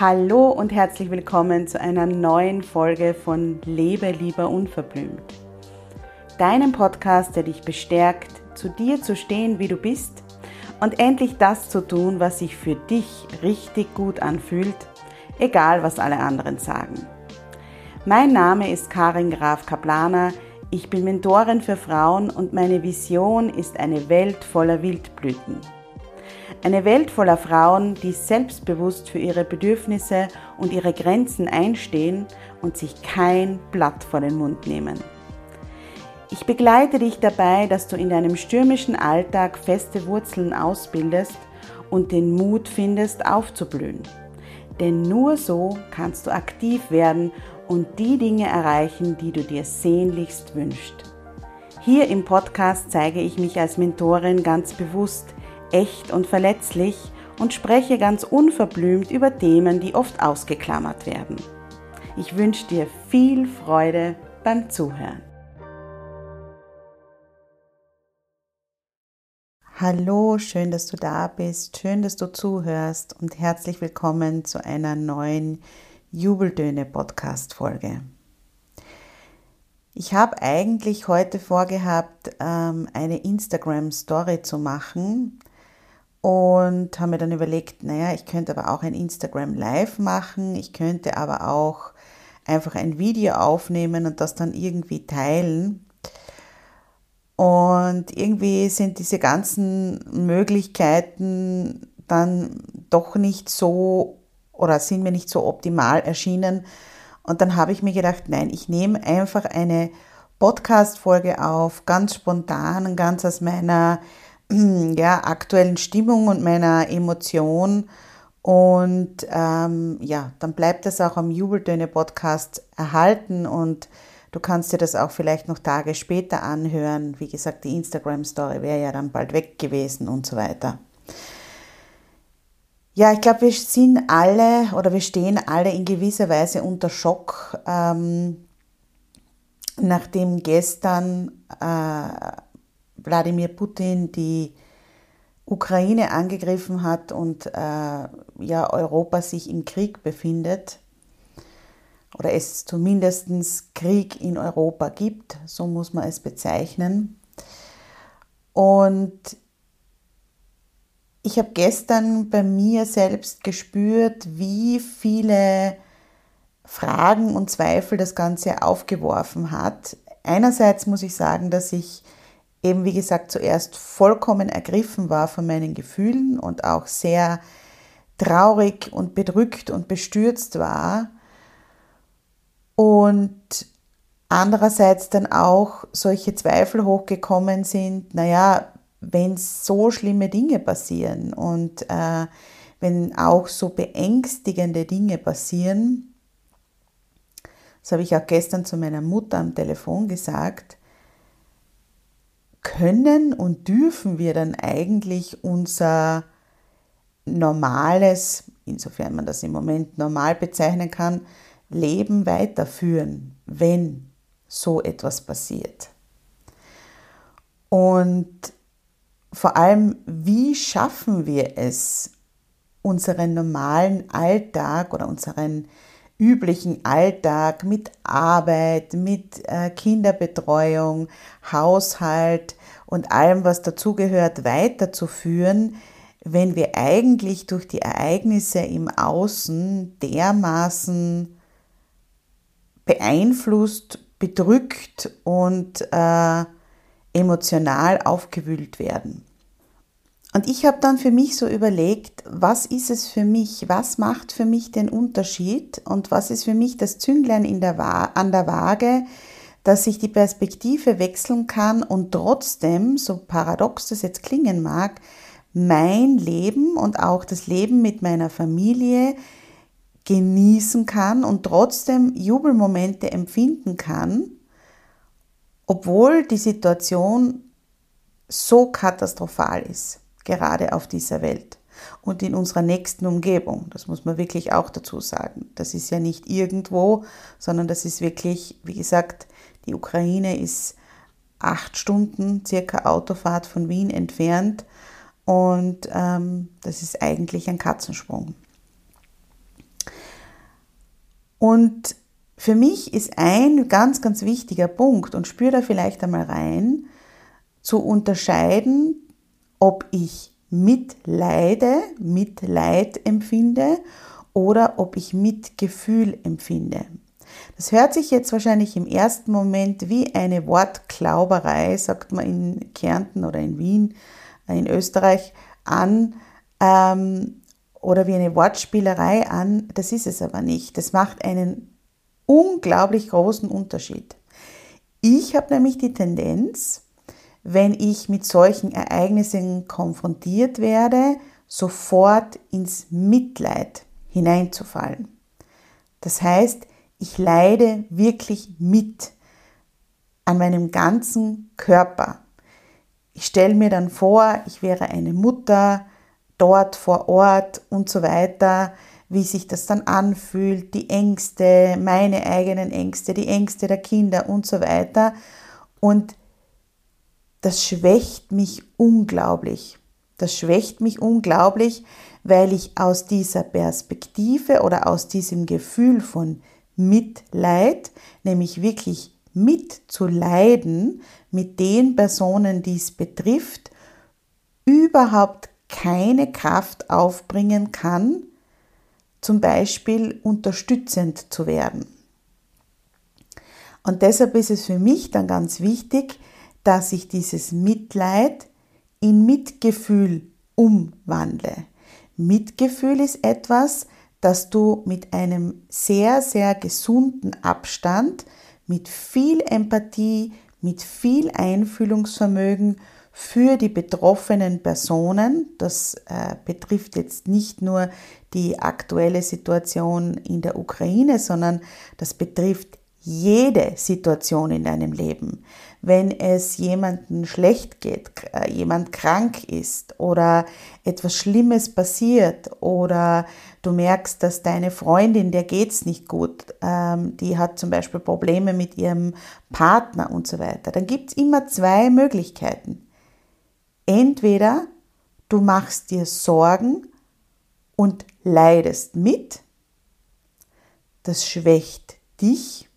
Hallo und herzlich willkommen zu einer neuen Folge von Lebe lieber unverblümt. Deinem Podcast, der dich bestärkt, zu dir zu stehen, wie du bist und endlich das zu tun, was sich für dich richtig gut anfühlt, egal was alle anderen sagen. Mein Name ist Karin Graf Kaplaner, ich bin Mentorin für Frauen und meine Vision ist eine Welt voller Wildblüten. Eine Welt voller Frauen, die selbstbewusst für ihre Bedürfnisse und ihre Grenzen einstehen und sich kein Blatt vor den Mund nehmen. Ich begleite dich dabei, dass du in deinem stürmischen Alltag feste Wurzeln ausbildest und den Mut findest, aufzublühen. Denn nur so kannst du aktiv werden und die Dinge erreichen, die du dir sehnlichst wünschst. Hier im Podcast zeige ich mich als Mentorin ganz bewusst, echt und verletzlich und spreche ganz unverblümt über Themen, die oft ausgeklammert werden. Ich wünsche dir viel Freude beim Zuhören. Hallo, schön, dass du da bist, schön, dass du zuhörst und herzlich willkommen zu einer neuen Jubeltöne Podcast Folge. Ich habe eigentlich heute vorgehabt, ähm, eine Instagram Story zu machen, und habe mir dann überlegt, naja, ich könnte aber auch ein Instagram Live machen, ich könnte aber auch einfach ein Video aufnehmen und das dann irgendwie teilen. Und irgendwie sind diese ganzen Möglichkeiten dann doch nicht so oder sind mir nicht so optimal erschienen. Und dann habe ich mir gedacht, nein, ich nehme einfach eine Podcast-Folge auf, ganz spontan, ganz aus meiner ja, aktuellen Stimmung und meiner Emotion. Und ähm, ja, dann bleibt das auch am Jubeltöne-Podcast erhalten und du kannst dir das auch vielleicht noch Tage später anhören. Wie gesagt, die Instagram-Story wäre ja dann bald weg gewesen und so weiter. Ja, ich glaube, wir sind alle oder wir stehen alle in gewisser Weise unter Schock, ähm, nachdem gestern äh, Wladimir Putin die Ukraine angegriffen hat und äh, ja Europa sich im Krieg befindet oder es zumindest Krieg in Europa gibt, so muss man es bezeichnen. Und ich habe gestern bei mir selbst gespürt, wie viele Fragen und Zweifel das Ganze aufgeworfen hat. Einerseits muss ich sagen, dass ich eben wie gesagt zuerst vollkommen ergriffen war von meinen Gefühlen und auch sehr traurig und bedrückt und bestürzt war. Und andererseits dann auch solche Zweifel hochgekommen sind, naja, wenn so schlimme Dinge passieren und äh, wenn auch so beängstigende Dinge passieren, das habe ich auch gestern zu meiner Mutter am Telefon gesagt, können und dürfen wir dann eigentlich unser normales, insofern man das im Moment normal bezeichnen kann, Leben weiterführen, wenn so etwas passiert. Und vor allem, wie schaffen wir es, unseren normalen Alltag oder unseren üblichen Alltag mit Arbeit, mit äh, Kinderbetreuung, Haushalt und allem, was dazugehört, weiterzuführen, wenn wir eigentlich durch die Ereignisse im Außen dermaßen beeinflusst, bedrückt und äh, emotional aufgewühlt werden. Und ich habe dann für mich so überlegt, was ist es für mich, was macht für mich den Unterschied? Und was ist für mich das Zünglein in der an der Waage, dass ich die Perspektive wechseln kann und trotzdem, so paradox das jetzt klingen mag, mein Leben und auch das Leben mit meiner Familie genießen kann und trotzdem Jubelmomente empfinden kann, obwohl die Situation so katastrophal ist gerade auf dieser Welt und in unserer nächsten Umgebung. Das muss man wirklich auch dazu sagen. Das ist ja nicht irgendwo, sondern das ist wirklich, wie gesagt, die Ukraine ist acht Stunden circa Autofahrt von Wien entfernt und ähm, das ist eigentlich ein Katzensprung. Und für mich ist ein ganz, ganz wichtiger Punkt und spür da vielleicht einmal rein, zu unterscheiden, ob ich Mitleide, Mitleid empfinde oder ob ich Mitgefühl empfinde. Das hört sich jetzt wahrscheinlich im ersten Moment wie eine Wortklauberei, sagt man in Kärnten oder in Wien, in Österreich, an ähm, oder wie eine Wortspielerei an. Das ist es aber nicht. Das macht einen unglaublich großen Unterschied. Ich habe nämlich die Tendenz, wenn ich mit solchen Ereignissen konfrontiert werde, sofort ins Mitleid hineinzufallen. Das heißt, ich leide wirklich mit an meinem ganzen Körper. Ich stelle mir dann vor, ich wäre eine Mutter dort vor Ort und so weiter, wie sich das dann anfühlt, die Ängste, meine eigenen Ängste, die Ängste der Kinder und so weiter. Und das schwächt mich unglaublich. Das schwächt mich unglaublich, weil ich aus dieser Perspektive oder aus diesem Gefühl von Mitleid, nämlich wirklich mitzuleiden mit den Personen, die es betrifft, überhaupt keine Kraft aufbringen kann, zum Beispiel unterstützend zu werden. Und deshalb ist es für mich dann ganz wichtig, dass ich dieses Mitleid in Mitgefühl umwandle. Mitgefühl ist etwas, dass du mit einem sehr, sehr gesunden Abstand, mit viel Empathie, mit viel Einfühlungsvermögen für die betroffenen Personen, das äh, betrifft jetzt nicht nur die aktuelle Situation in der Ukraine, sondern das betrifft jede Situation in deinem Leben. Wenn es jemandem schlecht geht, äh, jemand krank ist oder etwas Schlimmes passiert oder du merkst, dass deine Freundin, der geht's nicht gut, ähm, die hat zum Beispiel Probleme mit ihrem Partner und so weiter, dann gibt es immer zwei Möglichkeiten. Entweder du machst dir Sorgen und leidest mit, das schwächt dich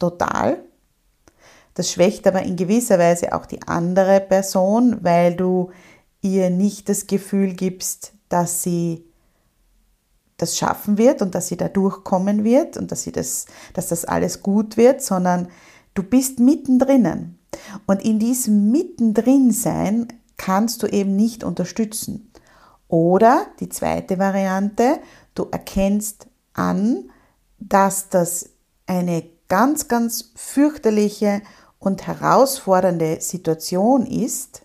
total. Das schwächt aber in gewisser Weise auch die andere Person, weil du ihr nicht das Gefühl gibst, dass sie das schaffen wird und dass sie da durchkommen wird und dass, sie das, dass das alles gut wird, sondern du bist mittendrin. Und in diesem mittendrin sein kannst du eben nicht unterstützen. Oder die zweite Variante, du erkennst an, dass das eine ganz, ganz fürchterliche und herausfordernde Situation ist,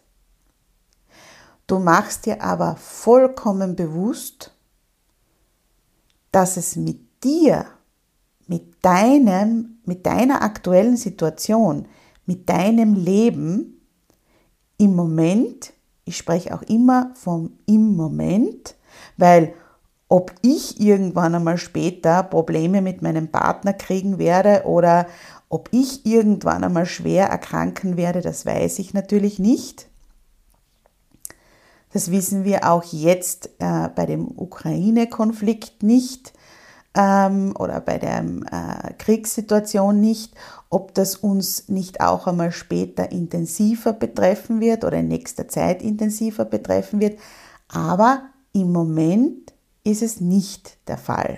du machst dir aber vollkommen bewusst, dass es mit dir, mit deinem, mit deiner aktuellen Situation, mit deinem Leben im Moment, ich spreche auch immer vom im Moment, weil ob ich irgendwann einmal später Probleme mit meinem Partner kriegen werde oder ob ich irgendwann einmal schwer erkranken werde, das weiß ich natürlich nicht. Das wissen wir auch jetzt äh, bei dem Ukraine-Konflikt nicht ähm, oder bei der äh, Kriegssituation nicht, ob das uns nicht auch einmal später intensiver betreffen wird oder in nächster Zeit intensiver betreffen wird. Aber im Moment ist es nicht der Fall.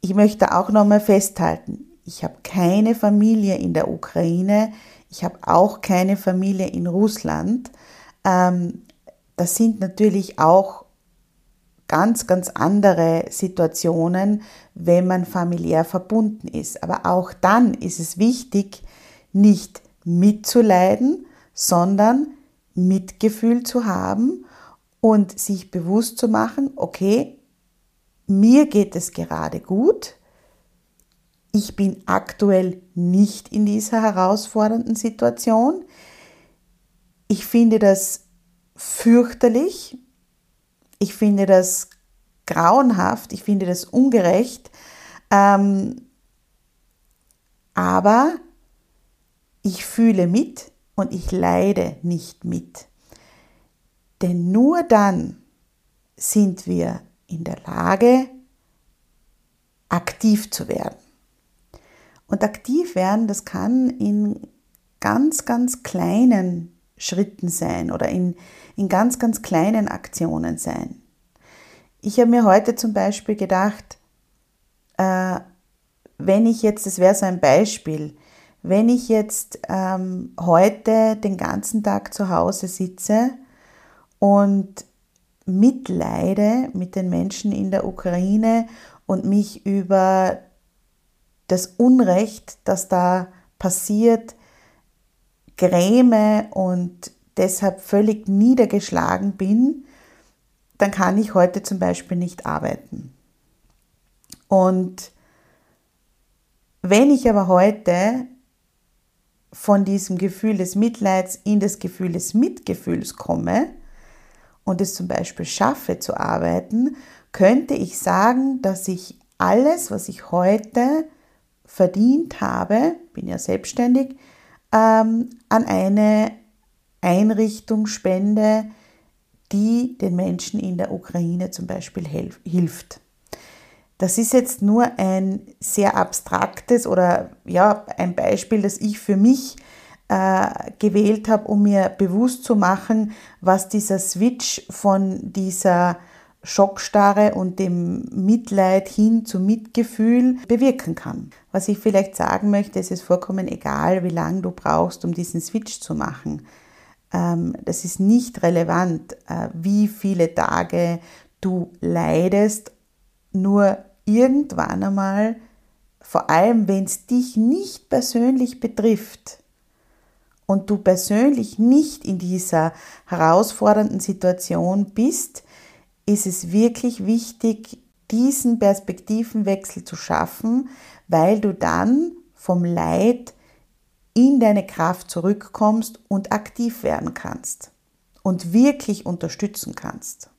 Ich möchte auch nochmal festhalten, ich habe keine Familie in der Ukraine, ich habe auch keine Familie in Russland. Ähm, das sind natürlich auch ganz, ganz andere Situationen, wenn man familiär verbunden ist. Aber auch dann ist es wichtig, nicht mitzuleiden, sondern Mitgefühl zu haben und sich bewusst zu machen, okay, mir geht es gerade gut, ich bin aktuell nicht in dieser herausfordernden Situation, ich finde das fürchterlich, ich finde das grauenhaft, ich finde das ungerecht, ähm, aber ich fühle mit und ich leide nicht mit. Denn nur dann sind wir in der Lage, aktiv zu werden. Und aktiv werden, das kann in ganz, ganz kleinen Schritten sein oder in, in ganz, ganz kleinen Aktionen sein. Ich habe mir heute zum Beispiel gedacht, äh, wenn ich jetzt, das wäre so ein Beispiel, wenn ich jetzt ähm, heute den ganzen Tag zu Hause sitze und mitleide mit den Menschen in der Ukraine und mich über das Unrecht, das da passiert, gräme und deshalb völlig niedergeschlagen bin, dann kann ich heute zum Beispiel nicht arbeiten. Und wenn ich aber heute von diesem Gefühl des Mitleids in das Gefühl des Mitgefühls komme und es zum Beispiel schaffe zu arbeiten, könnte ich sagen, dass ich alles, was ich heute verdient habe, bin ja selbstständig, ähm, an eine Einrichtung spende, die den Menschen in der Ukraine zum Beispiel hilft. Das ist jetzt nur ein sehr abstraktes oder ja, ein Beispiel, das ich für mich äh, gewählt habe, um mir bewusst zu machen, was dieser Switch von dieser Schockstarre und dem Mitleid hin zum Mitgefühl bewirken kann. Was ich vielleicht sagen möchte, es ist vollkommen egal, wie lange du brauchst, um diesen Switch zu machen. Ähm, das ist nicht relevant, äh, wie viele Tage du leidest, nur irgendwann einmal, vor allem wenn es dich nicht persönlich betrifft und du persönlich nicht in dieser herausfordernden Situation bist, ist es wirklich wichtig, diesen Perspektivenwechsel zu schaffen, weil du dann vom Leid in deine Kraft zurückkommst und aktiv werden kannst und wirklich unterstützen kannst.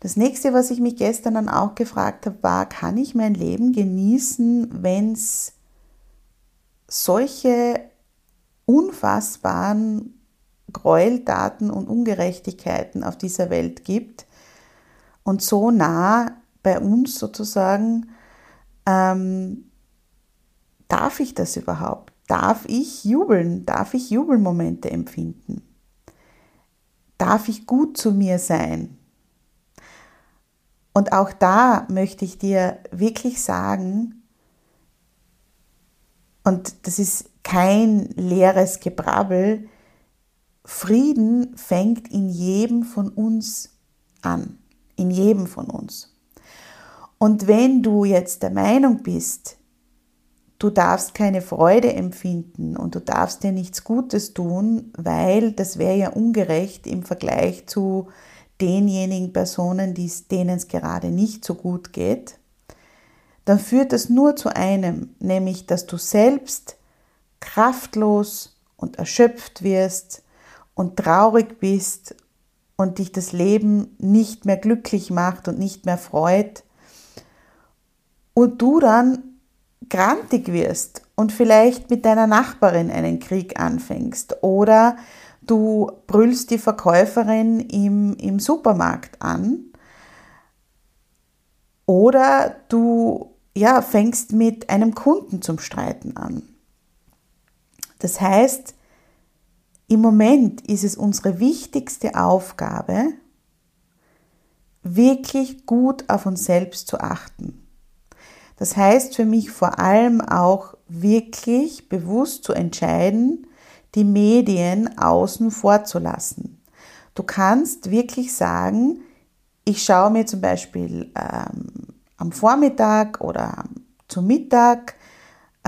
Das nächste, was ich mich gestern dann auch gefragt habe, war, kann ich mein Leben genießen, wenn es solche unfassbaren Gräueltaten und Ungerechtigkeiten auf dieser Welt gibt und so nah bei uns sozusagen, ähm, darf ich das überhaupt? Darf ich jubeln? Darf ich Jubelmomente empfinden? Darf ich gut zu mir sein? Und auch da möchte ich dir wirklich sagen, und das ist kein leeres Gebrabbel, Frieden fängt in jedem von uns an, in jedem von uns. Und wenn du jetzt der Meinung bist, du darfst keine Freude empfinden und du darfst dir nichts Gutes tun, weil das wäre ja ungerecht im Vergleich zu denjenigen Personen, denen es gerade nicht so gut geht, dann führt das nur zu einem, nämlich dass du selbst kraftlos und erschöpft wirst und traurig bist und dich das Leben nicht mehr glücklich macht und nicht mehr freut und du dann grantig wirst und vielleicht mit deiner Nachbarin einen Krieg anfängst oder du brüllst die Verkäuferin im, im Supermarkt an oder du ja, fängst mit einem Kunden zum Streiten an. Das heißt, im Moment ist es unsere wichtigste Aufgabe, wirklich gut auf uns selbst zu achten. Das heißt für mich vor allem auch wirklich bewusst zu entscheiden, die Medien außen vor zu lassen. Du kannst wirklich sagen, ich schaue mir zum Beispiel ähm, am Vormittag oder zum Mittag,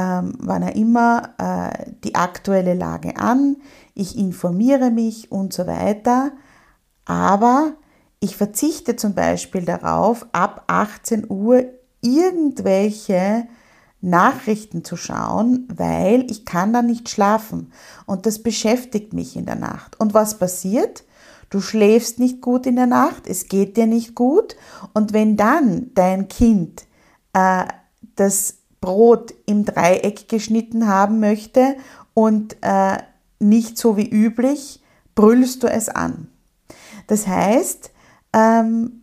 ähm, wann er immer, äh, die aktuelle Lage an, ich informiere mich und so weiter, aber ich verzichte zum Beispiel darauf, ab 18 Uhr irgendwelche Nachrichten zu schauen, weil ich kann dann nicht schlafen und das beschäftigt mich in der Nacht. Und was passiert? Du schläfst nicht gut in der Nacht, es geht dir nicht gut und wenn dann dein Kind äh, das Brot im Dreieck geschnitten haben möchte und äh, nicht so wie üblich, brüllst du es an. Das heißt, ähm,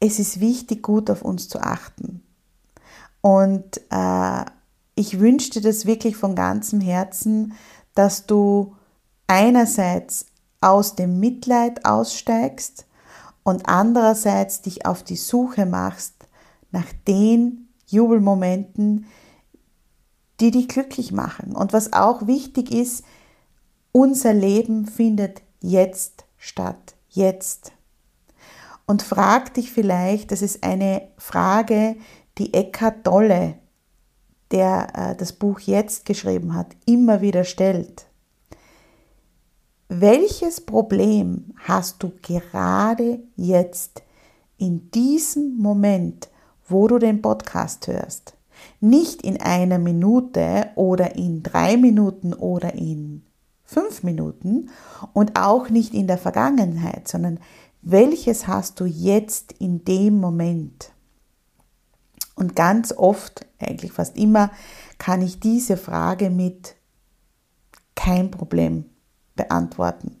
es ist wichtig, gut auf uns zu achten. Und äh, ich wünsche dir das wirklich von ganzem Herzen, dass du einerseits aus dem Mitleid aussteigst und andererseits dich auf die Suche machst nach den Jubelmomenten, die dich glücklich machen. Und was auch wichtig ist, unser Leben findet jetzt statt. Jetzt. Und frag dich vielleicht, das ist eine Frage, die Eckhard Tolle, der äh, das Buch jetzt geschrieben hat, immer wieder stellt. Welches Problem hast du gerade jetzt in diesem Moment, wo du den Podcast hörst? Nicht in einer Minute oder in drei Minuten oder in fünf Minuten und auch nicht in der Vergangenheit, sondern welches hast du jetzt in dem Moment? Und ganz oft, eigentlich fast immer, kann ich diese Frage mit kein Problem beantworten.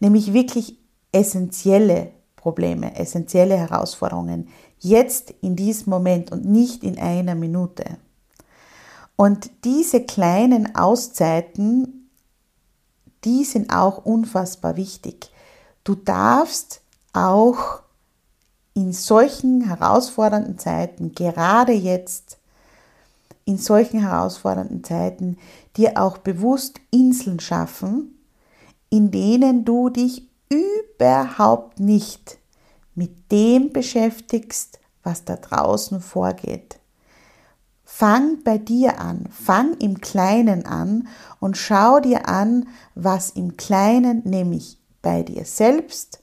Nämlich wirklich essentielle Probleme, essentielle Herausforderungen, jetzt in diesem Moment und nicht in einer Minute. Und diese kleinen Auszeiten, die sind auch unfassbar wichtig. Du darfst auch in solchen herausfordernden Zeiten, gerade jetzt, in solchen herausfordernden Zeiten dir auch bewusst Inseln schaffen, in denen du dich überhaupt nicht mit dem beschäftigst, was da draußen vorgeht. Fang bei dir an, fang im Kleinen an und schau dir an, was im Kleinen, nämlich bei dir selbst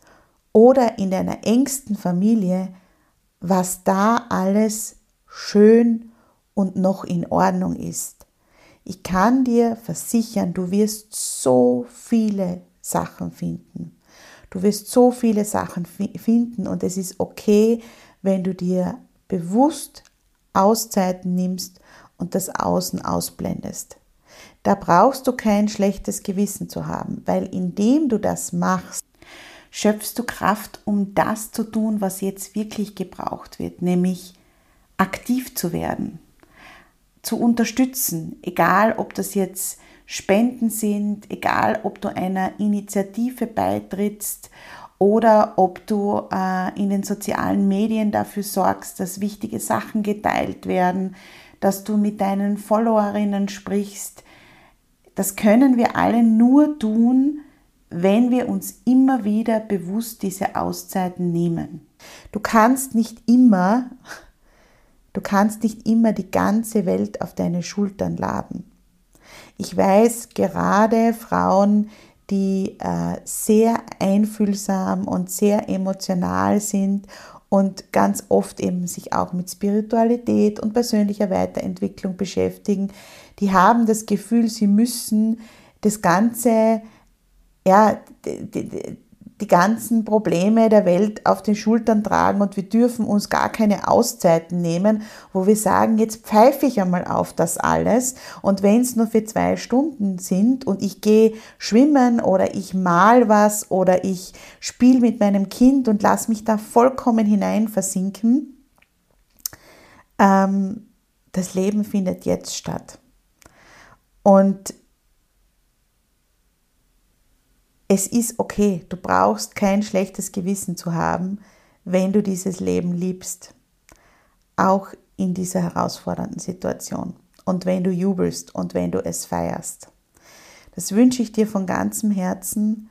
oder in deiner engsten Familie, was da alles schön und noch in Ordnung ist. Ich kann dir versichern, du wirst so viele Sachen finden. Du wirst so viele Sachen finden und es ist okay, wenn du dir bewusst Auszeiten nimmst und das Außen ausblendest. Da brauchst du kein schlechtes Gewissen zu haben, weil indem du das machst, schöpfst du Kraft, um das zu tun, was jetzt wirklich gebraucht wird, nämlich aktiv zu werden, zu unterstützen, egal ob das jetzt Spenden sind, egal ob du einer Initiative beitrittst oder ob du äh, in den sozialen Medien dafür sorgst, dass wichtige Sachen geteilt werden, dass du mit deinen Followerinnen sprichst. Das können wir alle nur tun, wenn wir uns immer wieder bewusst diese Auszeiten nehmen. Du kannst nicht immer, du kannst nicht immer die ganze Welt auf deine Schultern laden. Ich weiß gerade Frauen, die äh, sehr einfühlsam und sehr emotional sind und ganz oft eben sich auch mit Spiritualität und persönlicher Weiterentwicklung beschäftigen, die haben das Gefühl, sie müssen das Ganze ja, die, ganzen Probleme der Welt auf den Schultern tragen und wir dürfen uns gar keine Auszeiten nehmen, wo wir sagen, jetzt pfeife ich einmal auf das alles und wenn es nur für zwei Stunden sind und ich gehe schwimmen oder ich mal was oder ich spiele mit meinem Kind und lasse mich da vollkommen hinein versinken, ähm, das Leben findet jetzt statt. Und es ist okay, du brauchst kein schlechtes Gewissen zu haben, wenn du dieses Leben liebst, auch in dieser herausfordernden Situation und wenn du jubelst und wenn du es feierst. Das wünsche ich dir von ganzem Herzen.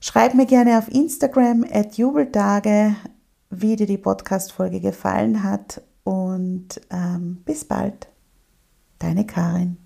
Schreib mir gerne auf Instagram at Jubeltage, wie dir die Podcast-Folge gefallen hat und ähm, bis bald. Deine Karin.